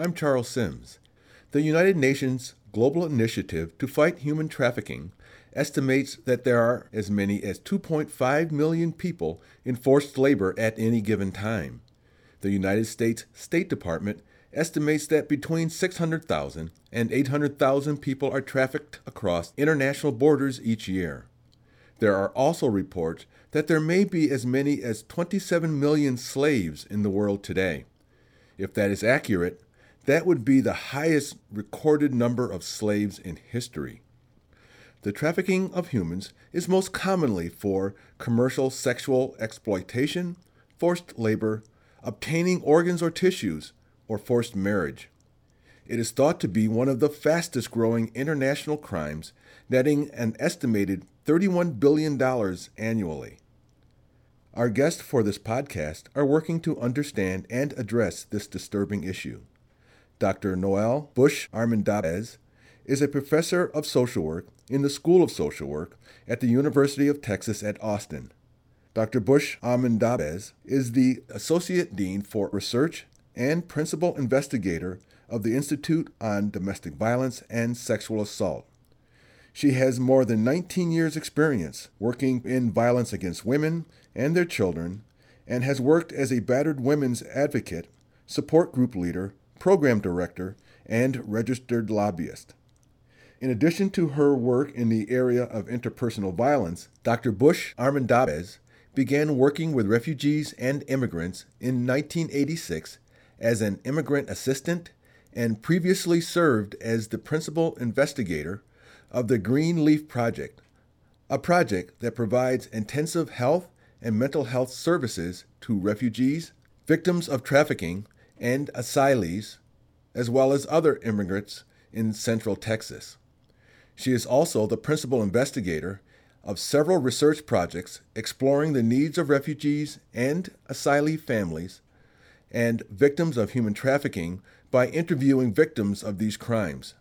I'm Charles Syms. The United Nations Global Initiative to Fight Human Trafficking estimates that there are as many as 2.5 million people in forced labor at any given time. The United States State Department estimates that between 600,000 and 800,000 people are trafficked across international borders each year. There are also reports that there may be as many as 27 million slaves in the world today. If that is accurate, that would be the highest recorded number of slaves in history. The trafficking of humans is most commonly for commercial sexual exploitation, forced labor, obtaining organs or tissues, or forced marriage. It is thought to be one of the fastest growing international crimes, netting an estimated $31 billion annually. Our guests for this podcast are working to understand and address this disturbing issue. Dr. Noel Busch-Armendariz is a professor of social work in the School of Social Work at the University of Texas at Austin. Dr. Busch-Armendariz is the Associate Dean for Research and Principal Investigator of the Institute on Domestic Violence and Sexual Assault. She has more than 19 years' experience working in violence against women and their children and has worked as a battered women's advocate, support group leader, program director, and registered lobbyist. In addition to her work in the area of interpersonal violence, Dr. Busch-Armendariz began working with refugees and immigrants in 1986 as an immigrant assistant and previously served as the principal investigator of the Green Leaf Project, a project that provides intensive health and mental health services to refugees, victims of trafficking, and asylees, as well as other immigrants in central Texas. She is also the principal investigator of several research projects exploring the needs of refugees and asylee families and victims of human trafficking by interviewing victims of these crimes.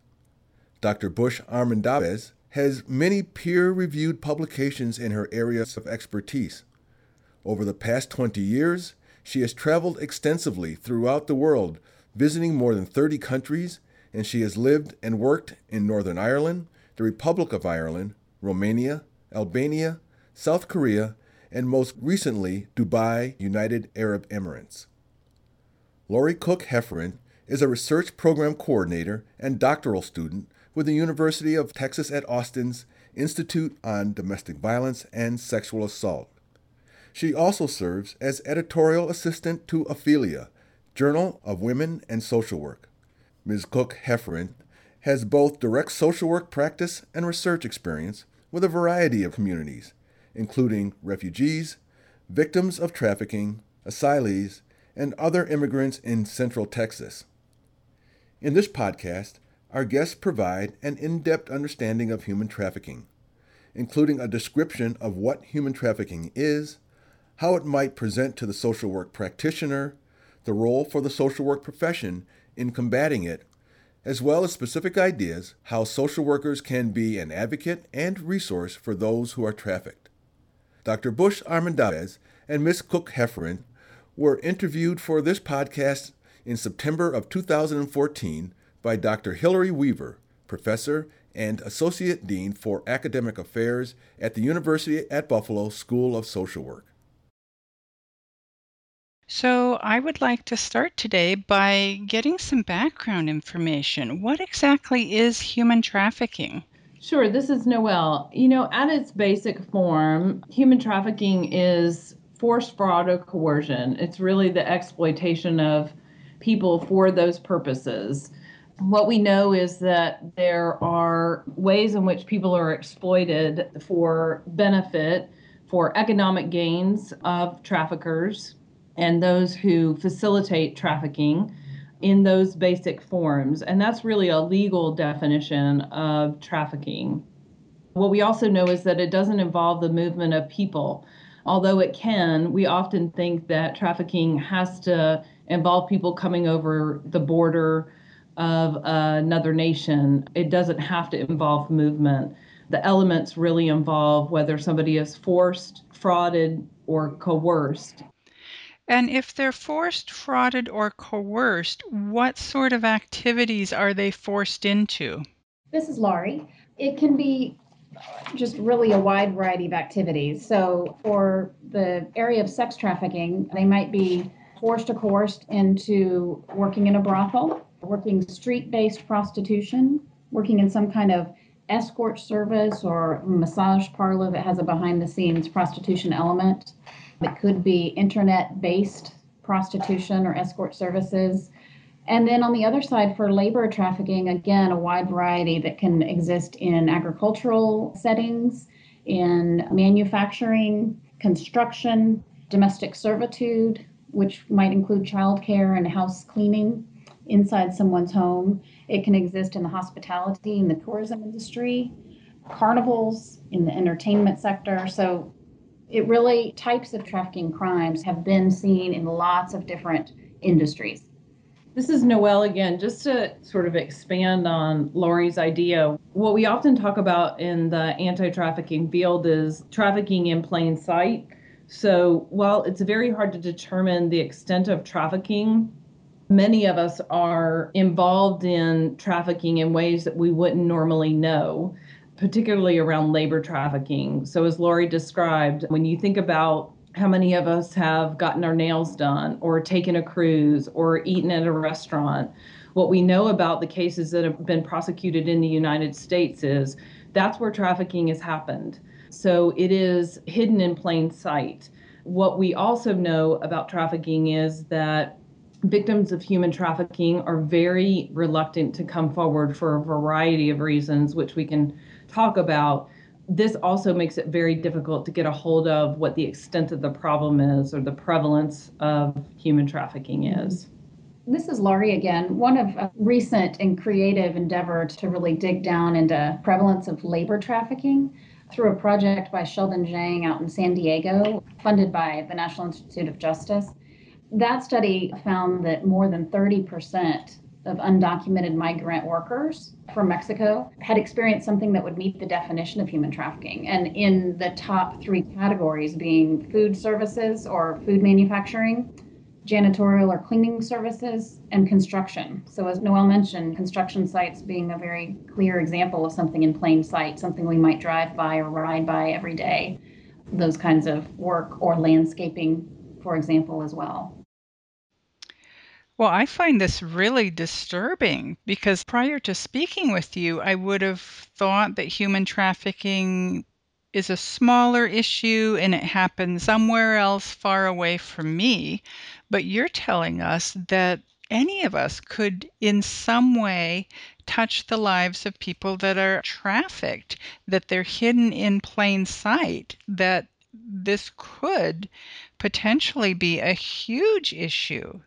Dr. Busch-Armendariz has many peer reviewed publications in her areas of expertise. Over the past 20 years, she has traveled extensively throughout the world, visiting more than 30 countries, and she has lived and worked in Northern Ireland, the Republic of Ireland, Romania, Albania, South Korea, and most recently, Dubai, United Arab Emirates. Laurie Cook Heffron is a research program coordinator and doctoral student with the University of Texas at Austin's Institute on Domestic Violence and Sexual Assault. She also serves as editorial assistant to Affilia, Journal of Women and Social Work. Ms. Cook Heffron has both direct social work practice and research experience with a variety of communities, including refugees, victims of trafficking, asylees, and other immigrants in Central Texas. In this podcast, our guests provide an in depth understanding of human trafficking, including a description of what human trafficking is, how it might present to the social work practitioner, the role for the social work profession in combating it, as well as specific ideas how social workers can be an advocate and resource for those who are trafficked. Dr. Busch-Armendariz and Ms. Cook Heffron were interviewed for this podcast in September of 2014 by Dr. Hilary Weaver, professor and associate dean for academic affairs at the University at Buffalo School of Social Work. So, I would like to start today by getting some background information. What exactly is human trafficking? Sure, this is Noel. You know, at its basic form, human trafficking is forced fraud or coercion. It's really the exploitation of people for those purposes. What we know is that there are ways in which people are exploited for benefit, for economic gains of traffickers and those who facilitate trafficking. in those basic forms. And that's really a legal definition of trafficking. What we also know is that it doesn't involve the movement of people. Although it can, we often think that trafficking has to involve people coming over the border of another nation. It doesn't have to involve movement. The elements really involve whether somebody is forced, frauded, or coerced. And if they're forced, frauded, or coerced, what sort of activities are they forced into? This is Laurie. It can be just really a wide variety of activities. So, for the area of sex trafficking, they might be forced or coerced into working in a brothel, working street based prostitution, working in some kind of escort service or massage parlor that has a behind the scenes prostitution element. It could be internet based prostitution or escort services. And then on the other side, for labor trafficking, again, a wide variety that can exist in agricultural settings, in manufacturing, construction, domestic servitude, which might include childcare and house cleaning inside someone's home. It can exist in the hospitality and the tourism industry, carnivals in the entertainment sector. So it really types of trafficking crimes have been seen in lots of different industries. This is Noel again. Just to sort of expand on Laurie's idea, what we often talk about in the anti trafficking field is trafficking in plain sight. So while it's very hard to determine the extent of trafficking, many of us are involved in trafficking in ways that we wouldn't normally know particularly around labor trafficking. So, as Laurie described, when you think about how many of us have gotten our nails done or taken a cruise or eaten at a restaurant, what we know about the cases that have been prosecuted in the United States is that's where trafficking has happened. So, it is hidden in plain sight. What we also know about trafficking is that victims of human trafficking are very reluctant to come forward for a variety of reasons, which we can talk about, this also makes it very difficult to get a hold of what the extent of the problem is or the prevalence of human trafficking is. This is Laurie again. One of a recent and creative endeavor to really dig down into prevalence of labor trafficking through a project by Sheldon Zhang out in San Diego, funded by the National Institute of Justice. That study found that more than 30% of undocumented migrant workers from Mexico had experienced something that would meet the definition of human trafficking. And in the top three categories being food services or food manufacturing, janitorial or cleaning services, and construction. So, as Noel mentioned, construction sites being a very clear example of something in plain sight, something we might drive by or ride by every day. Those kinds of work or landscaping, for example, as well. Well, I find this really disturbing because prior to speaking with you, I would have thought that human trafficking is a smaller issue and it happens somewhere else far away from me. But you're telling us that any of us could, in some way, touch the lives of people that are trafficked, that they're hidden in plain sight, that this could potentially be a huge issue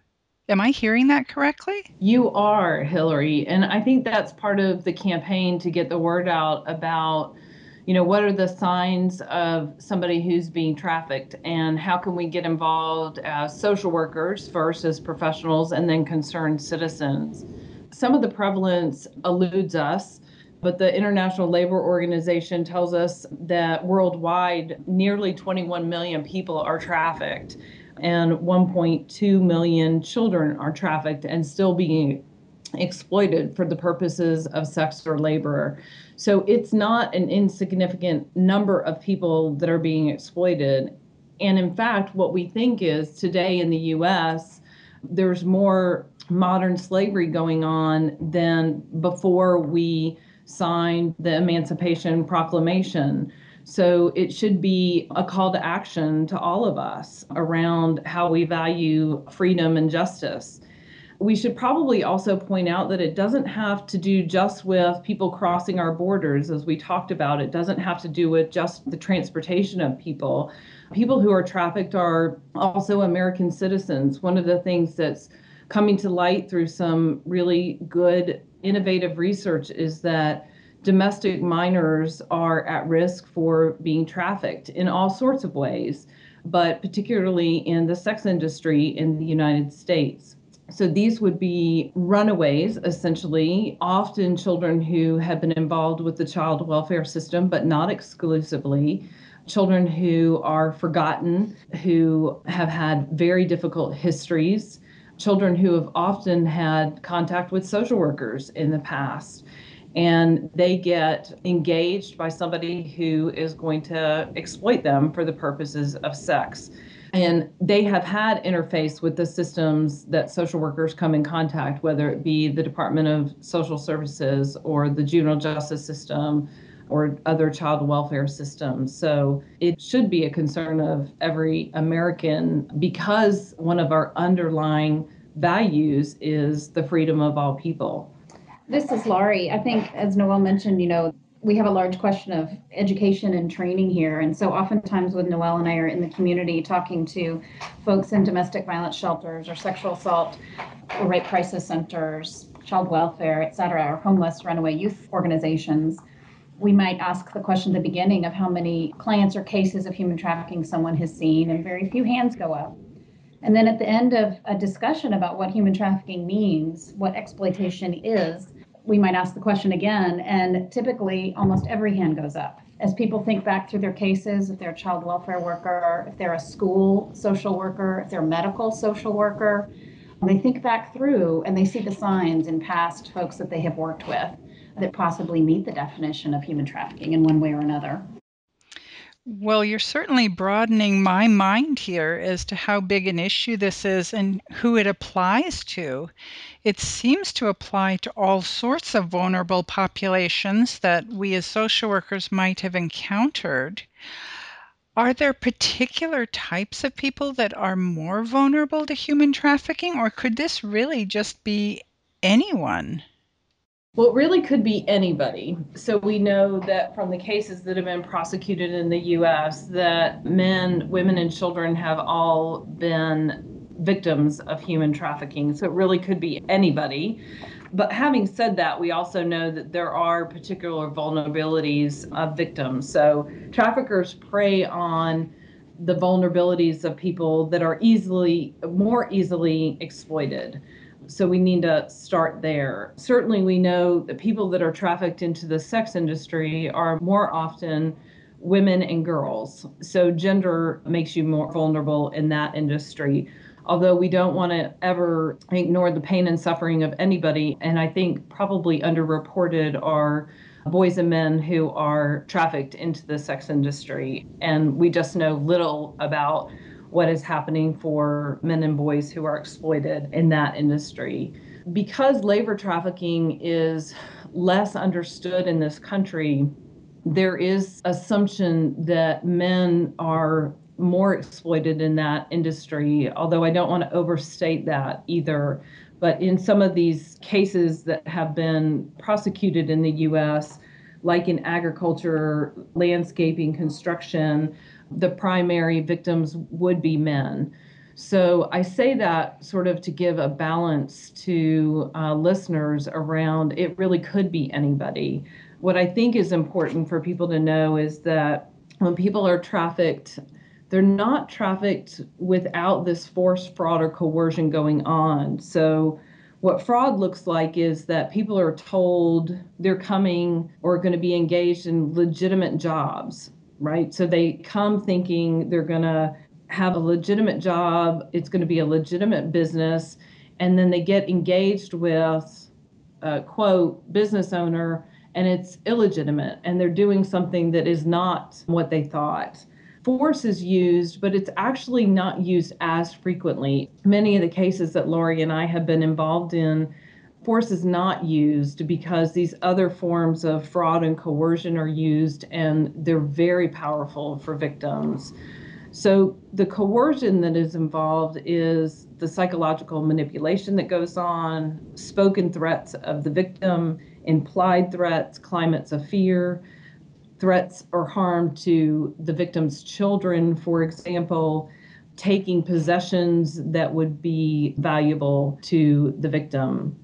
Am I hearing that correctly? You are, Hilary. And I think that's part of the campaign to get the word out about, you know, what are the signs of somebody who's being trafficked and how can we get involved as social workers first as professionals and then concerned citizens. Some of the prevalence eludes us. But the International Labor Organization tells us that worldwide, nearly 21 million people are trafficked and 1.2 million children are trafficked and still being exploited for the purposes of sex or labor. So it's not an insignificant number of people that are being exploited. And in fact, what we think is today in the US, there's more modern slavery going on than before we signed the Emancipation Proclamation. So it should be a call to action to all of us around how we value freedom and justice. We should probably also point out that it doesn't have to do just with people crossing our borders, as we talked about. It doesn't have to do with just the transportation of people. People who are trafficked are also American citizens. One of the things that's coming to light through some really good, innovative research is that domestic minors are at risk for being trafficked in all sorts of ways, but particularly in the sex industry in the United States. So these would be runaways, essentially, often children who have been involved with the child welfare system, but not exclusively. Children who are forgotten, who have had very difficult histories, children who have often had contact with social workers in the past. And they get engaged by somebody who is going to exploit them for the purposes of sex. And they have had interface with the systems that social workers come in contact, whether it be the Department of Social Services or the juvenile justice system or other child welfare systems. So it should be a concern of every American because one of our underlying values is the freedom of all people. This is Laurie. I think, as Noel mentioned, you know, we have a large question of education and training here. And so oftentimes when Noel and I are in the community talking to folks in domestic violence shelters or sexual assault or rape crisis centers, child welfare, et cetera, or homeless runaway youth organizations, we might ask the question at the beginning of how many clients or cases of human trafficking someone has seen, and very few hands go up. And then at the end of a discussion about what human trafficking means, what exploitation is, we might ask the question again, and typically almost every hand goes up. As people think back through their cases, if they're a child welfare worker, if they're a school social worker, if they're a medical social worker, they think back through and they see the signs in past folks that they have worked with that possibly meet the definition of human trafficking in one way or another. Well, you're certainly broadening my mind here as to how big an issue this is and who it applies to. It seems to apply to all sorts of vulnerable populations that we as social workers might have encountered. Are there particular types of people that are more vulnerable to human trafficking, or could this really just be anyone? Well, it really could be anybody. So we know that from the cases that have been prosecuted in the US that men, women and children have all been victims of human trafficking. So it really could be anybody. But having said that, we also know that there are particular vulnerabilities of victims. So traffickers prey on the vulnerabilities of people that are easily more easily exploited. So we need to start there. Certainly, we know that people that are trafficked into the sex industry are more often women and girls. So gender makes you more vulnerable in that industry. Although we don't want to ever ignore the pain and suffering of anybody, and I think probably underreported are boys and men who are trafficked into the sex industry. And we just know little about what is happening for men and boys who are exploited in that industry. Because labor trafficking is less understood in this country, there is assumption that men are more exploited in that industry, although I don't want to overstate that either. But in some of these cases that have been prosecuted in the US, like in agriculture, landscaping, construction, the primary victims would be men. So I say that sort of to give a balance to uh, listeners around it really could be anybody. What I think is important for people to know is that when people are trafficked, they're not trafficked without this force, fraud, or coercion going on. So what fraud looks like is that people are told they're coming or going to be engaged in legitimate jobs right? So they come thinking they're going to have a legitimate job, it's going to be a legitimate business, and then they get engaged with a quote business owner and it's illegitimate and they're doing something that is not what they thought. Force is used, but it's actually not used as frequently. Many of the cases that Laurie and I have been involved in force is not used because these other forms of fraud and coercion are used and they're very powerful for victims. So, the coercion that is involved is the psychological manipulation that goes on, spoken threats of the victim, implied threats, climates of fear, threats or harm to the victim's children, for example, taking possessions that would be valuable to the victim.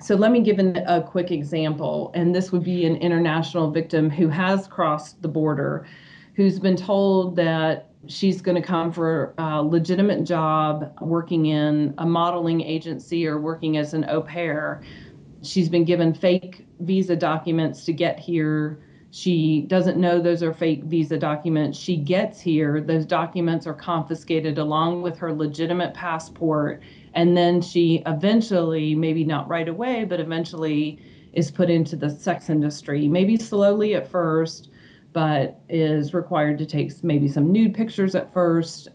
So let me give an, a quick example. And this would be an international victim who has crossed the border, who's been told that she's going to come for a legitimate job working in a modeling agency or working as an au pair. She's been given fake visa documents to get here. She doesn't know those are fake visa documents. She gets here, those documents are confiscated along with her legitimate passport. And then she eventually, maybe not right away, but eventually is put into the sex industry, maybe slowly at first, but is required to take maybe some nude pictures at first,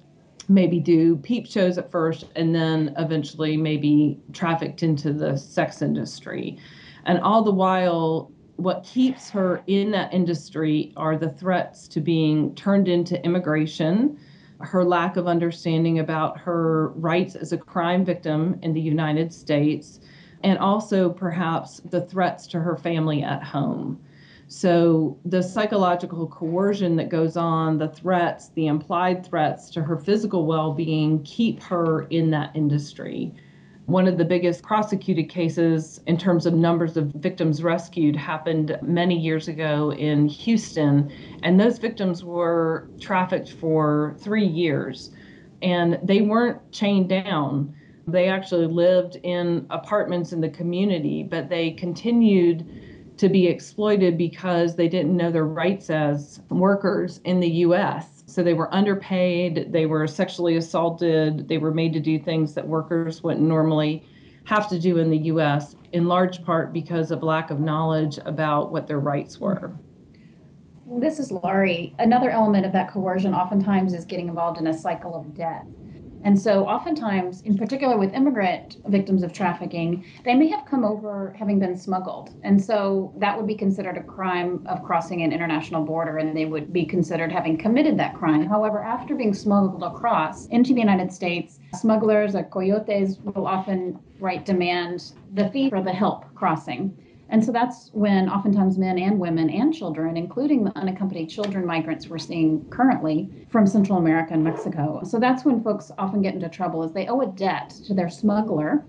maybe do peep shows at first, and then eventually maybe trafficked into the sex industry. And all the while, what keeps her in that industry are the threats to being turned into immigration, her lack of understanding about her rights as a crime victim in the United States, and also perhaps the threats to her family at home. So, the psychological coercion that goes on, the threats, the implied threats to her physical well being keep her in that industry. One of the biggest prosecuted cases in terms of numbers of victims rescued happened many years ago in Houston, and those victims were trafficked for three years. And they weren't chained down. They actually lived in apartments in the community, but they continued to be exploited because they didn't know their rights as workers in the US. So they were underpaid, they were sexually assaulted, they were made to do things that workers wouldn't normally have to do in the US, in large part because of lack of knowledge about what their rights were. This is Laurie. Another element of that coercion oftentimes is getting involved in a cycle of debt. And so, oftentimes, in particular with immigrant victims of trafficking, they may have come over having been smuggled. And so, that would be considered a crime of crossing an international border, and they would be considered having committed that crime. However, after being smuggled across into the United States, smugglers or coyotes will often right demand the fee for the help crossing. And so that's when oftentimes men and women and children, including the unaccompanied children migrants we're seeing currently from Central America and Mexico. So that's when folks often get into trouble is they owe a debt to their smuggler.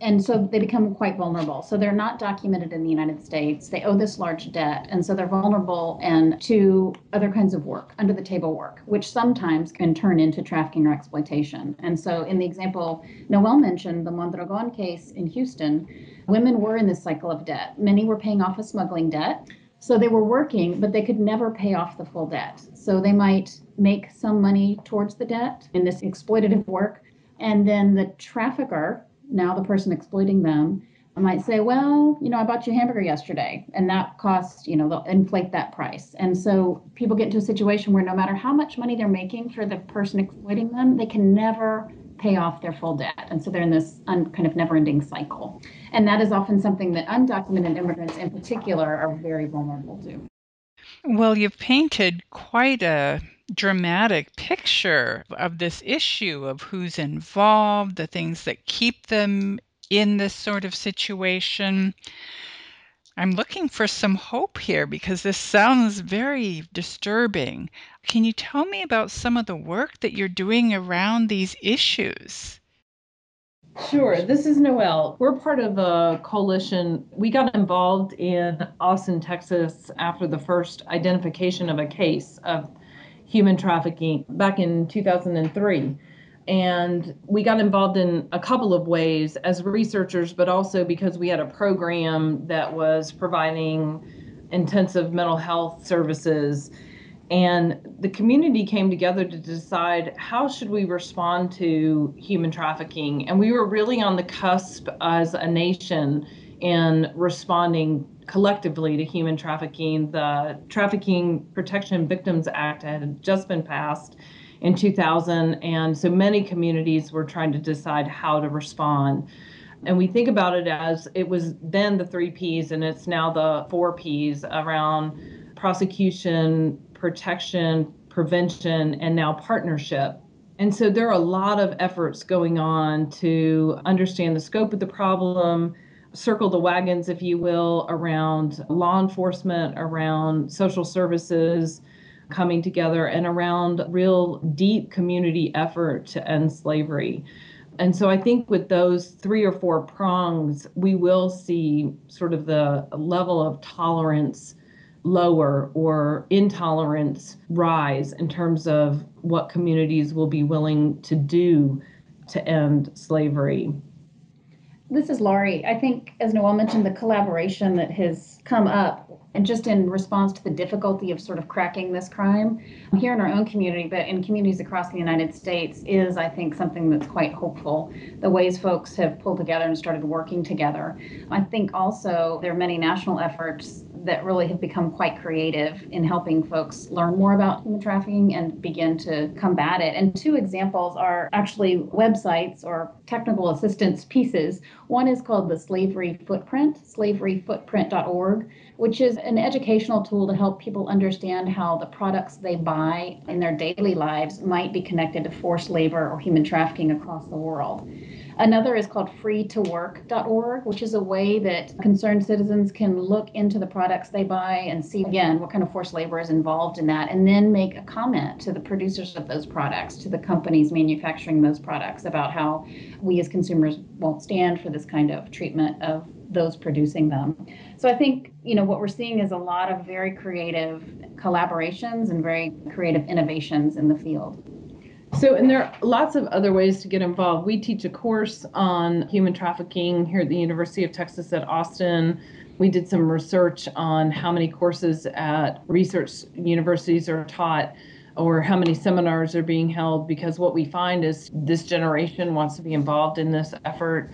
And so they become quite vulnerable. So they're not documented in the United States. They owe this large debt. And so they're vulnerable and to other kinds of work, under the table work, which sometimes can turn into trafficking or exploitation. And so in the example Noel mentioned, the Mondragon case in Houston, Women were in this cycle of debt. Many were paying off a smuggling debt. So they were working, but they could never pay off the full debt. So they might make some money towards the debt in this exploitative work. And then the trafficker, now the person exploiting them, might say, well, you know, I bought you a hamburger yesterday, and that costs, you know, they'll inflate that price. And so people get into a situation where no matter how much money they're making for the person exploiting them, they can never pay off their full debt. And so they're in this un, kind of never ending cycle. And that is often something that undocumented immigrants in particular are very vulnerable to. Well, you've painted quite a dramatic picture of this issue of who's involved, the things that keep them in this sort of situation. I'm looking for some hope here because this sounds very disturbing. Can you tell me about some of the work that you're doing around these issues? Sure. This is Noel. We're part of a coalition. We got involved in Austin, Texas after the first identification of a case of human trafficking back in 2003. And we got involved in a couple of ways as researchers, but also because we had a program that was providing intensive mental health services. And the community came together to decide how should we respond to human trafficking. And we were really on the cusp as a nation in responding collectively to human trafficking. The Trafficking Protection Victims Act had just been passed in 2000. And so many communities were trying to decide how to respond. And we think about it as it was then the three P's, and it's now the four P's around prosecution, protection, prevention, and now partnership. And so there are a lot of efforts going on to understand the scope of the problem, circle the wagons, if you will, around law enforcement, around social services, coming together and around real deep community effort to end slavery. And so I think with those three or four prongs, we will see sort of the level of tolerance lower or intolerance rise in terms of what communities will be willing to do to end slavery. This is Laurie. I think, as Noel mentioned, the collaboration that has come up, and just in response to the difficulty of sort of cracking this crime here in our own community, but in communities across the United States, is, I think, something that's quite hopeful. The ways folks have pulled together and started working together. I think also there are many national efforts that really have become quite creative in helping folks learn more about human trafficking and begin to combat it. And two examples are actually websites or technical assistance pieces. One is called the Slavery Footprint, slaveryfootprint.org, which is an educational tool to help people understand how the products they buy in their daily lives might be connected to forced labor or human trafficking across the world. Another is called freetowork.org, which is a way that concerned citizens can look into the products they buy and see again what kind of forced labor is involved in that, and then make a comment to the producers of those products, to the companies manufacturing those products about how we as consumers won't stand for this kind of treatment of those producing them. So I think, you know, what we're seeing is a lot of very creative collaborations and very creative innovations in the field. So, and there are lots of other ways to get involved. We teach a course on human trafficking here at the University of Texas at Austin. We did some research on how many courses at research universities are taught or how many seminars are being held because what we find is this generation wants to be involved in this effort.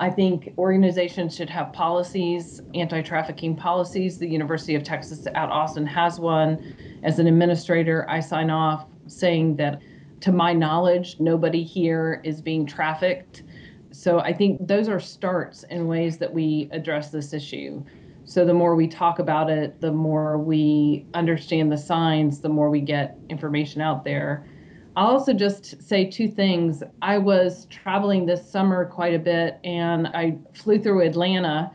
I think organizations should have policies, anti trafficking policies. The University of Texas at Austin has one. As an administrator, I sign off saying that to my knowledge, nobody here is being trafficked. So I think those are starts in ways that we address this issue. So the more we talk about it, the more we understand the signs, the more we get information out there. I'll also just say two things. I was traveling this summer quite a bit and I flew through Atlanta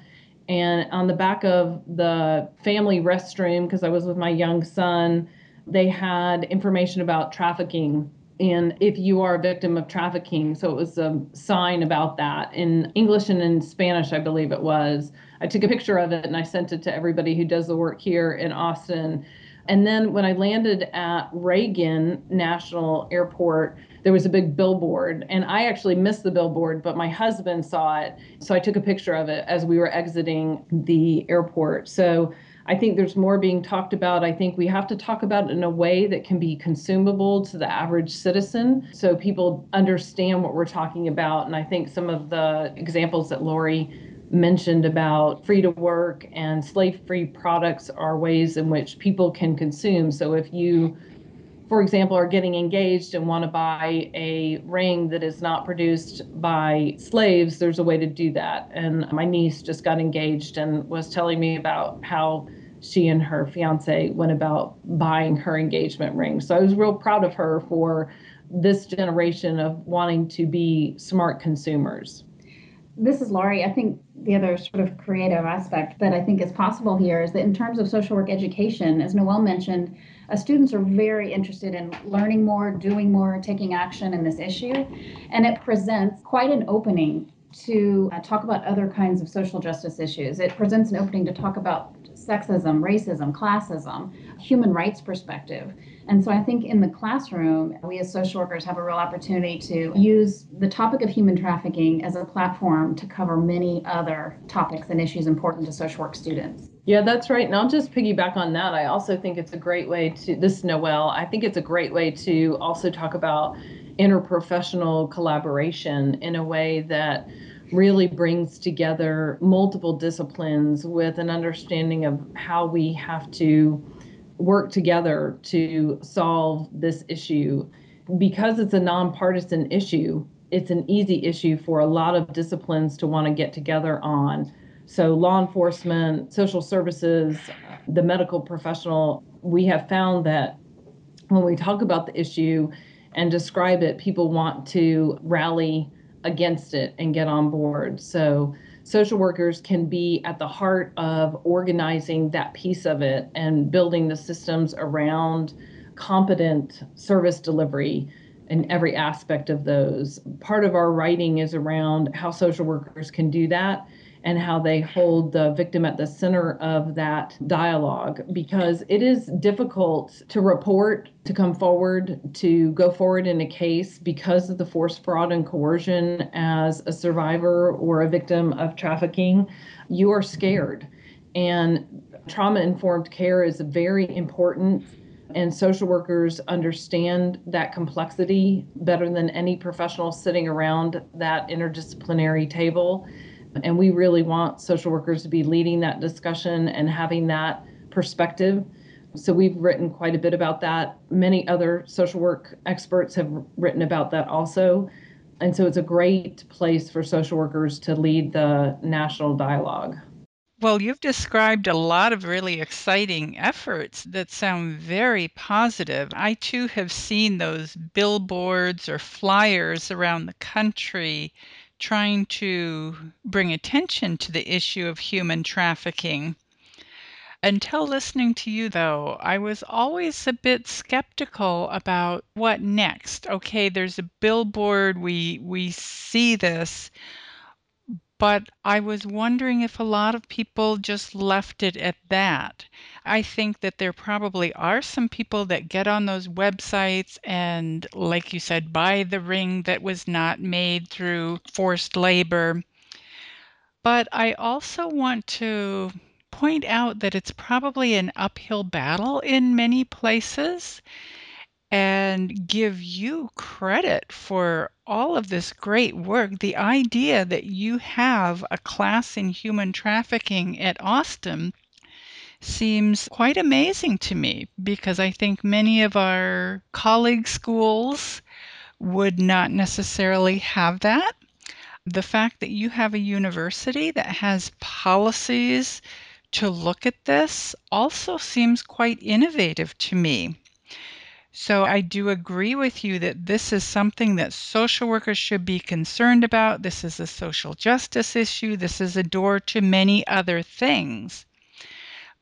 and on the back of the family restroom because I was with my young son, they had information about trafficking and if you are a victim of trafficking. So it was a sign about that in English and in Spanish, I believe it was. I took a picture of it and I sent it to everybody who does the work here in Austin. And then when I landed at Reagan National Airport, there was a big billboard, and I actually missed the billboard, but my husband saw it. So I took a picture of it as we were exiting the airport. So I think there's more being talked about. I think we have to talk about it in a way that can be consumable to the average citizen so people understand what we're talking about. And I think some of the examples that Laurie mentioned about free to work and slave free products are ways in which people can consume. So if you for example, are getting engaged and want to buy a ring that is not produced by slaves, there's a way to do that. And my niece just got engaged and was telling me about how she and her fiance went about buying her engagement ring. So I was real proud of her for this generation of wanting to be smart consumers. This is Laurie. I think the other sort of creative aspect that I think is possible here is that in terms of social work education, as Noel mentioned, uh, students are very interested in learning more, doing more, taking action in this issue. And it presents quite an opening to uh, talk about other kinds of social justice issues. It presents an opening to talk about sexism, racism, classism, human rights perspective. And so I think in the classroom, we as social workers have a real opportunity to use the topic of human trafficking as a platform to cover many other topics and issues important to social work students. Yeah, that's right. And I'll just piggyback on that. I also think it's a great way to, this Noel, I think it's a great way to also talk about interprofessional collaboration in a way that really brings together multiple disciplines with an understanding of how we have to work together to solve this issue. Because it's a nonpartisan issue, it's an easy issue for a lot of disciplines to want to get together on. So, law enforcement, social services, the medical professional, we have found that when we talk about the issue and describe it, people want to rally against it and get on board. So, social workers can be at the heart of organizing that piece of it and building the systems around competent service delivery in every aspect of those. Part of our writing is around how social workers can do that and how they hold the victim at the center of that dialogue because it is difficult to report, to come forward, to go forward in a case because of the force, fraud, and coercion as a survivor or a victim of trafficking. You are scared. And trauma informed care is very important and social workers understand that complexity better than any professional sitting around that interdisciplinary table. And we really want social workers to be leading that discussion and having that perspective. So we've written quite a bit about that. Many other social work experts have written about that also. And so it's a great place for social workers to lead the national dialogue. Well, you've described a lot of really exciting efforts that sound very positive. I too have seen those billboards or flyers around the country trying to bring attention to the issue of human trafficking. Until listening to you, though, I was always a bit skeptical about what next. Okay, there's a billboard, we, we see this, but I was wondering if a lot of people just left it at that. I think that there probably are some people that get on those websites and, like you said, buy the ring that was not made through forced labor. But I also want to point out that it's probably an uphill battle in many places and give you credit for all of this great work. The idea that you have a class in human trafficking at Austin seems quite amazing to me because I think many of our colleague schools would not necessarily have that. The fact that you have a university that has policies to look at this also seems quite innovative to me. So I do agree with you that this is something that social workers should be concerned about. This is a social justice issue. This is a door to many other things.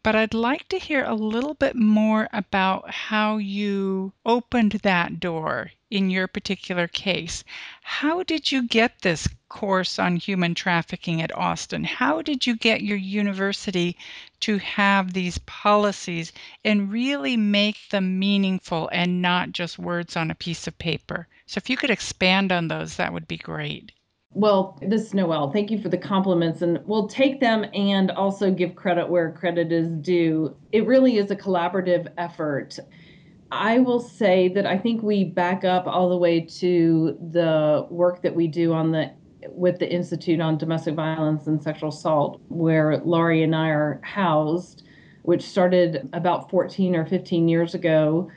But I'd like to hear a little bit more about how you opened that door in your particular case. How did you get this course on human trafficking at Austin? How did you get your university to have these policies and really make them meaningful and not just words on a piece of paper? So, if you could expand on those, that would be great. Well, this is Noel. Thank you for the compliments, and we'll take them and also give credit where credit is due. It really is a collaborative effort. I will say that I think we back up all the way to the work that we do on the with the Institute on Domestic Violence and Sexual Assault, where Laurie and I are housed, which started about 14 or 15 years ago.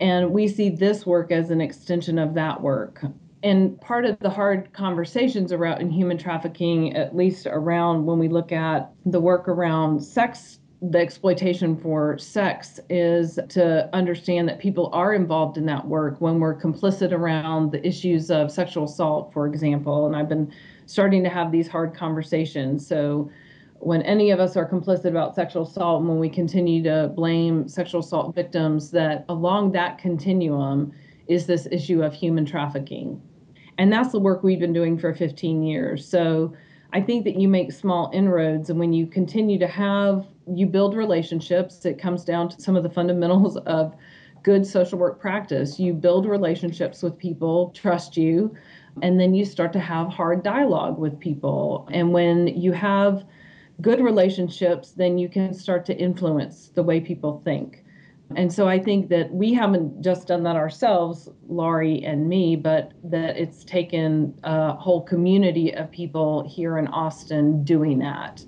And we see this work as an extension of that work and part of the hard conversations around in human trafficking, at least around when we look at the work around sex, the exploitation for sex, is to understand that people are involved in that work when we're complicit around the issues of sexual assault, for example. And I've been starting to have these hard conversations. So when any of us are complicit about sexual assault, and when we continue to blame sexual assault victims, that along that continuum is this issue of human trafficking and that's the work we've been doing for 15 years. So I think that you make small inroads, and when you continue to have, you build relationships, it comes down to some of the fundamentals of good social work practice. You build relationships with people, trust you, and then you start to have hard dialogue with people. And when you have good relationships, then you can start to influence the way people think. And so I think that we haven't just done that ourselves, Laurie and me, but that it's taken a whole community of people here in Austin doing that,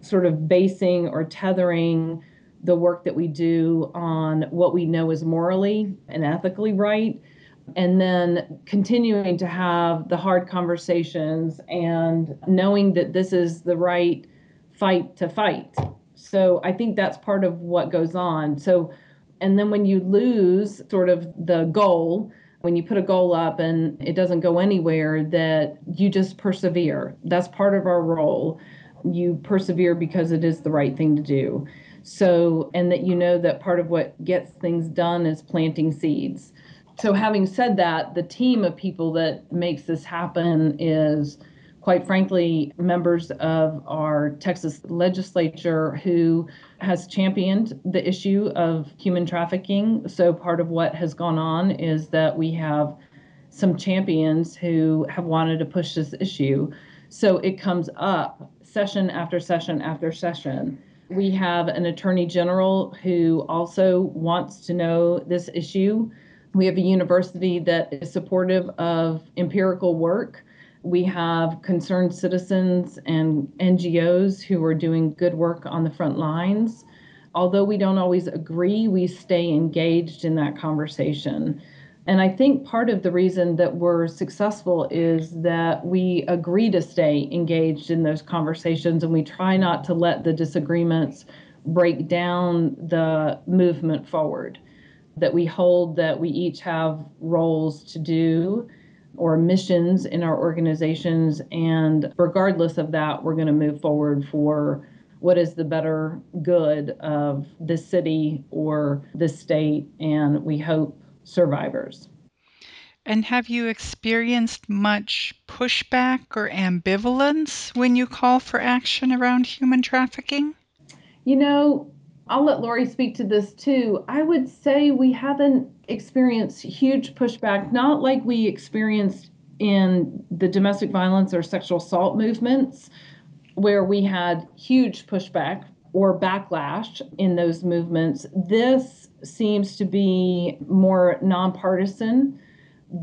sort of basing or tethering the work that we do on what we know is morally and ethically right. And then continuing to have the hard conversations and knowing that this is the right fight to fight. So I think that's part of what goes on. So and then when you lose sort of the goal, when you put a goal up and it doesn't go anywhere, that you just persevere. That's part of our role. You persevere because it is the right thing to do. So, and that you know that part of what gets things done is planting seeds. So, having said that, the team of people that makes this happen is quite frankly, members of our Texas legislature who has championed the issue of human trafficking. So, part of what has gone on is that we have some champions who have wanted to push this issue. So, it comes up session after session after session. We have an attorney general who also wants to know this issue. We have a university that is supportive of empirical work we have concerned citizens and NGOs who are doing good work on the front lines. Although we don't always agree, we stay engaged in that conversation. And I think part of the reason that we're successful is that we agree to stay engaged in those conversations and we try not to let the disagreements break down the movement forward. That we hold that we each have roles to do or missions in our organizations. And regardless of that, we're going to move forward for what is the better good of this city or this state, and we hope survivors. And have you experienced much pushback or ambivalence when you call for action around human trafficking? You know, I'll let Laurie speak to this too. I would say we haven't experienced huge pushback, not like we experienced in the domestic violence or sexual assault movements, where we had huge pushback or backlash in those movements. This seems to be more nonpartisan.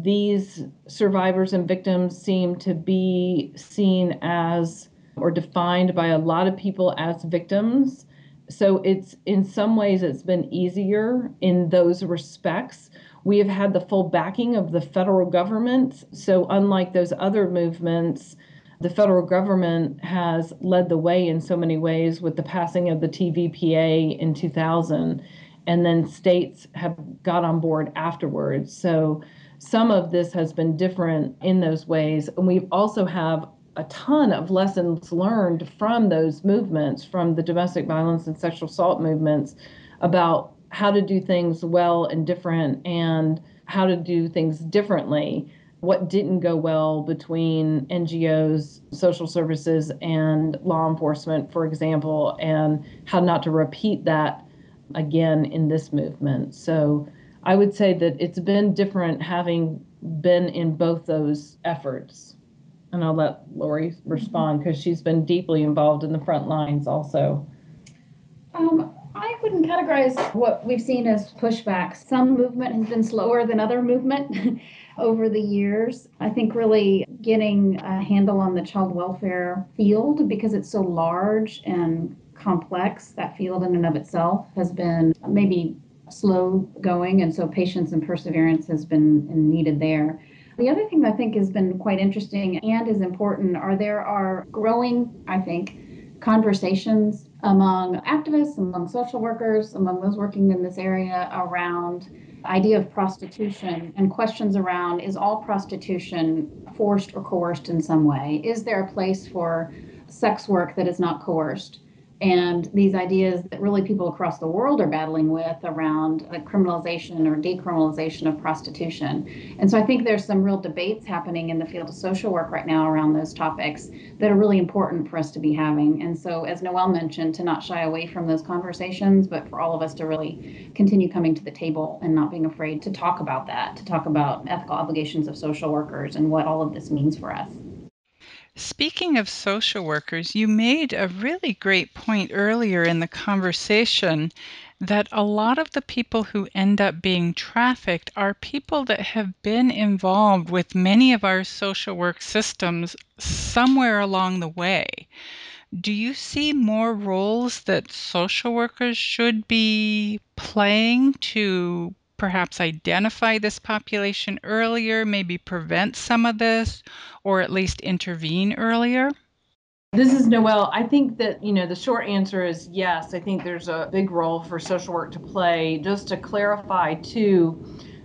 These survivors and victims seem to be seen as or defined by a lot of people as victims so it's in some ways it's been easier in those respects. We have had the full backing of the federal government. So unlike those other movements the federal government has led the way in so many ways with the passing of the tvpa in 2000 and then states have got on board afterwards. So some of this has been different in those ways. And we also have a ton of lessons learned from those movements, from the domestic violence and sexual assault movements, about how to do things well and different and how to do things differently. What didn't go well between NGOs, social services, and law enforcement, for example, and how not to repeat that again in this movement. So I would say that it's been different having been in both those efforts and I'll let Laurie respond because she's been deeply involved in the front lines also. Um, I wouldn't categorize what we've seen as pushback. Some movement has been slower than other movement over the years. I think really getting a handle on the child welfare field because it's so large and complex, that field in and of itself has been maybe slow going. And so patience and perseverance has been needed there. The other thing I think has been quite interesting and is important are there are growing, I think, conversations among activists, among social workers, among those working in this area around idea of prostitution and questions around is all prostitution forced or coerced in some way? Is there a place for sex work that is not coerced? And these ideas that really people across the world are battling with around the criminalization or decriminalization of prostitution. And so I think there's some real debates happening in the field of social work right now around those topics that are really important for us to be having. And so, as Noel mentioned, to not shy away from those conversations, but for all of us to really continue coming to the table and not being afraid to talk about that, to talk about ethical obligations of social workers and what all of this means for us. Speaking of social workers, you made a really great point earlier in the conversation that a lot of the people who end up being trafficked are people that have been involved with many of our social work systems somewhere along the way. Do you see more roles that social workers should be playing to perhaps identify this population earlier, maybe prevent some of this, or at least intervene earlier? This is Noel. I think that, you know, the short answer is yes. I think there's a big role for social work to play. Just to clarify, too,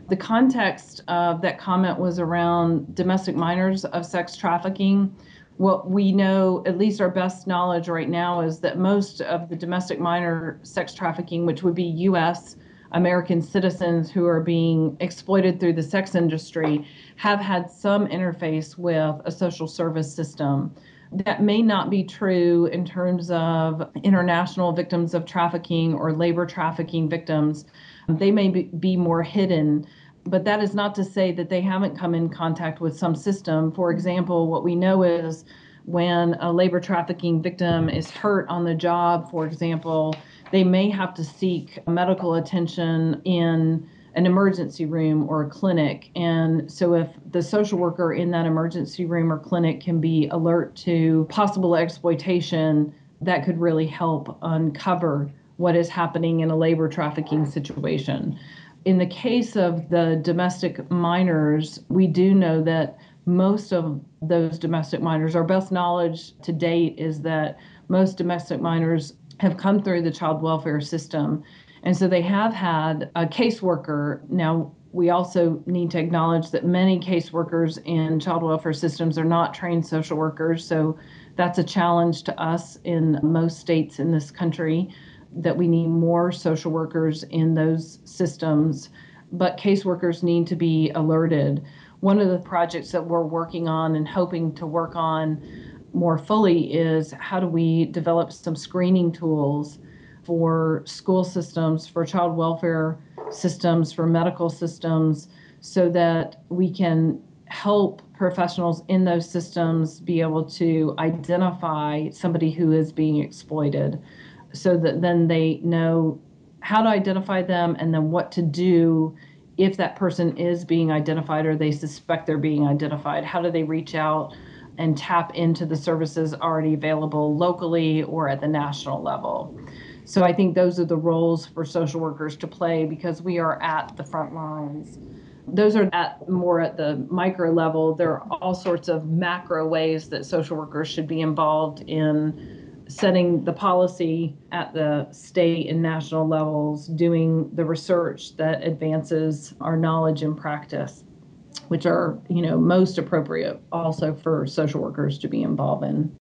the context of that comment was around domestic minors of sex trafficking. what we know, at least our best knowledge right now, is that most of the domestic minor sex trafficking, which would be U.S. American citizens who are being exploited through the sex industry, have had some interface with a social service system. That may not be true in terms of international victims of trafficking or labor trafficking victims. They may be more hidden but that is not to say that they haven't come in contact with some system. For example, what we know is when a labor trafficking victim is hurt on the job, for example, they may have to seek medical attention in an emergency room or a clinic. And so, if the social worker in that emergency room or clinic can be alert to possible exploitation, that could really help uncover what is happening in a labor trafficking situation. In the case of the domestic minors, we do know that most of those domestic minors, our best knowledge to date is that most domestic minors have come through the child welfare system. And so they have had a caseworker. Now, we also need to acknowledge that many caseworkers in child welfare systems are not trained social workers. So that's a challenge to us in most states in this country that we need more social workers in those systems, but caseworkers need to be alerted. One of the projects that we're working on and hoping to work on more fully is how do we develop some screening tools for school systems, for child welfare systems, for medical systems, so that we can help professionals in those systems be able to identify somebody who is being exploited so that then they know how to identify them and then what to do if that person is being identified or they suspect they're being identified. How do they reach out and tap into the services already available locally or at the national level? So I think those are the roles for social workers to play because we are at the front lines. Those are at more at the micro level. There are all sorts of macro ways that social workers should be involved in setting the policy at the state and national levels, doing the research that advances our knowledge and practice, which are, you know, most appropriate also for social workers to be involved in.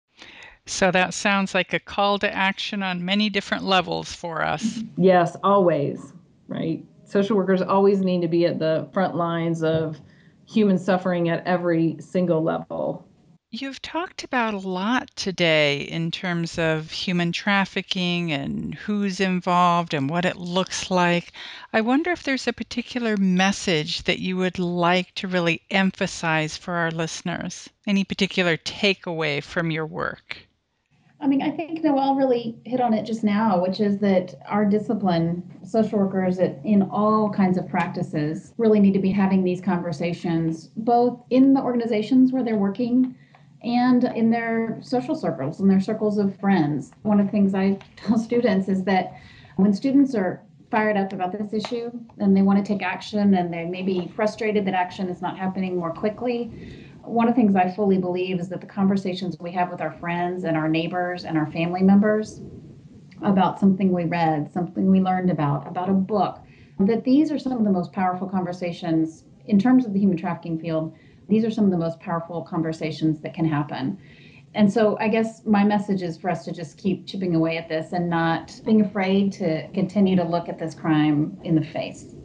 So that sounds like a call to action on many different levels for us. Yes, always, right? Social workers always need to be at the front lines of human suffering at every single level You've talked about a lot today in terms of human trafficking and who's involved and what it looks like. I wonder if there's a particular message that you would like to really emphasize for our listeners. Any particular takeaway from your work? I mean, I think Noel really hit on it just now, which is that our discipline, social workers in all kinds of practices, really need to be having these conversations, both in the organizations where they're working and in their social circles, in their circles of friends. One of the things I tell students is that when students are fired up about this issue and they want to take action and they may be frustrated that action is not happening more quickly, one of the things I fully believe is that the conversations we have with our friends and our neighbors and our family members about something we read, something we learned about, about a book, that these are some of the most powerful conversations in terms of the human trafficking field these are some of the most powerful conversations that can happen. And so I guess my message is for us to just keep chipping away at this and not being afraid to continue to look at this crime in the face.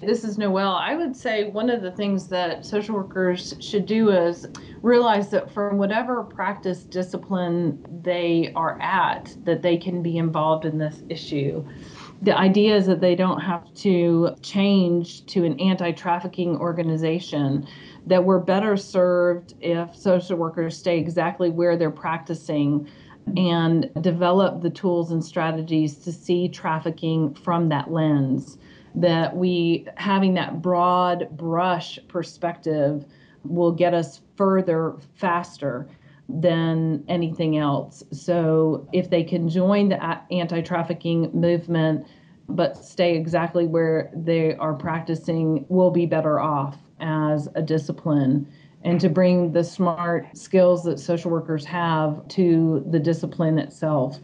This is Noel. I would say one of the things that social workers should do is realize that from whatever practice discipline they are at, that they can be involved in this issue the idea is that they don't have to change to an anti-trafficking organization that we're better served if social workers stay exactly where they're practicing and develop the tools and strategies to see trafficking from that lens. That we having that broad brush perspective will get us further faster than anything else. So if they can join the anti trafficking movement, but stay exactly where they are practicing, we'll be better off as a discipline. And to bring the smart skills that social workers have to the discipline itself.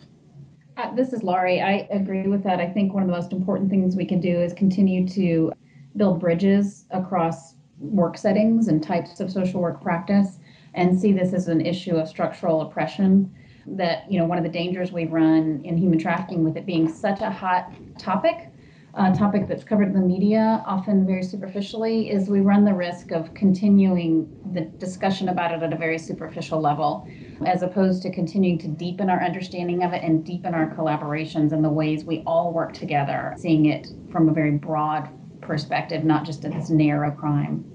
Uh, this is Laurie. I agree with that. I think one of the most important things we can do is continue to build bridges across work settings and types of social work practice and see this as an issue of structural oppression. That, you know, one of the dangers we run in human trafficking with it being such a hot topic uh, topic that's covered in the media, often very superficially, is we run the risk of continuing the discussion about it at a very superficial level, as opposed to continuing to deepen our understanding of it and deepen our collaborations and the ways we all work together, seeing it from a very broad perspective, not just at this narrow crime.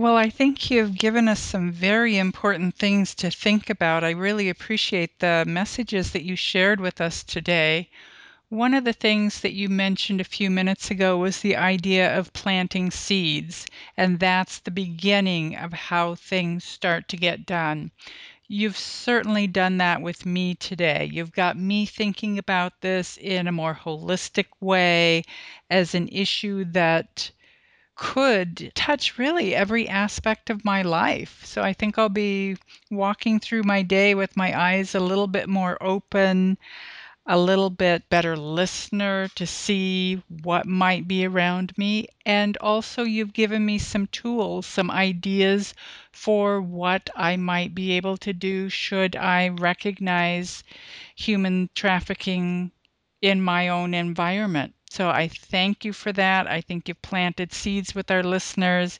Well, I think you've given us some very important things to think about. I really appreciate the messages that you shared with us today. One of the things that you mentioned a few minutes ago was the idea of planting seeds, and that's the beginning of how things start to get done. You've certainly done that with me today. You've got me thinking about this in a more holistic way as an issue that could touch really every aspect of my life. So I think I'll be walking through my day with my eyes a little bit more open a little bit better listener to see what might be around me. And also, you've given me some tools, some ideas for what I might be able to do should I recognize human trafficking in my own environment. So I thank you for that. I think you've planted seeds with our listeners,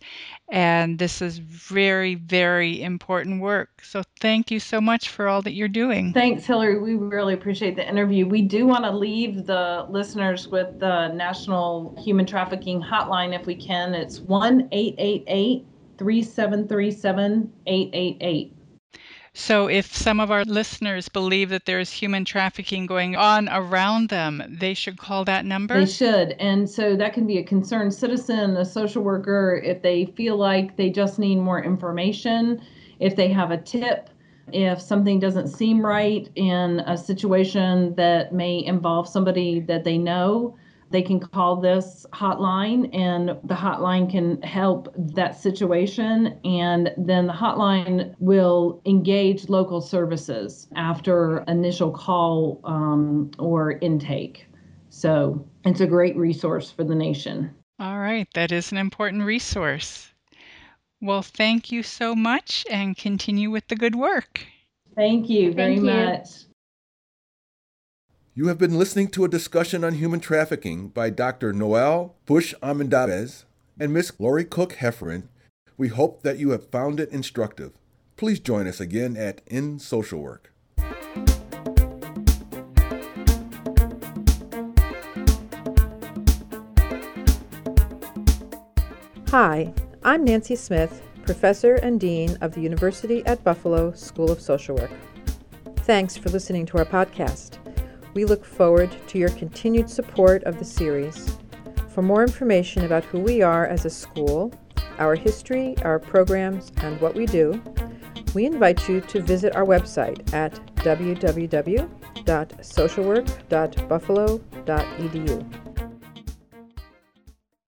and this is very, very important work. So thank you so much for all that you're doing. Thanks, Hilary. We really appreciate the interview. We do want to leave the listeners with the National Human Trafficking Hotline if we can. It's 1 888 3737 888. So, if some of our listeners believe that there's human trafficking going on around them, they should call that number? They should. And so that can be a concerned citizen, a social worker, if they feel like they just need more information, if they have a tip, if something doesn't seem right in a situation that may involve somebody that they know they can call this hotline and the hotline can help that situation. And then the hotline will engage local services after initial call um, or intake. So it's a great resource for the nation. All right, that is an important resource. Well, thank you so much and continue with the good work. Thank you very thank you. much. You have been listening to a discussion on human trafficking by Dr. Noel Busch-Armendariz and Miss Laurie Cook Heffron. We hope that you have found it instructive. Please join us again at In Social Work. Hi, I'm Nancy Smith, Professor and Dean of the University at Buffalo School of Social Work. Thanks for listening to our podcast. We look forward to your continued support of the series. For more information about who we are as a school, our history, our programs, and what we do, we invite you to visit our website at www.socialwork.buffalo.edu.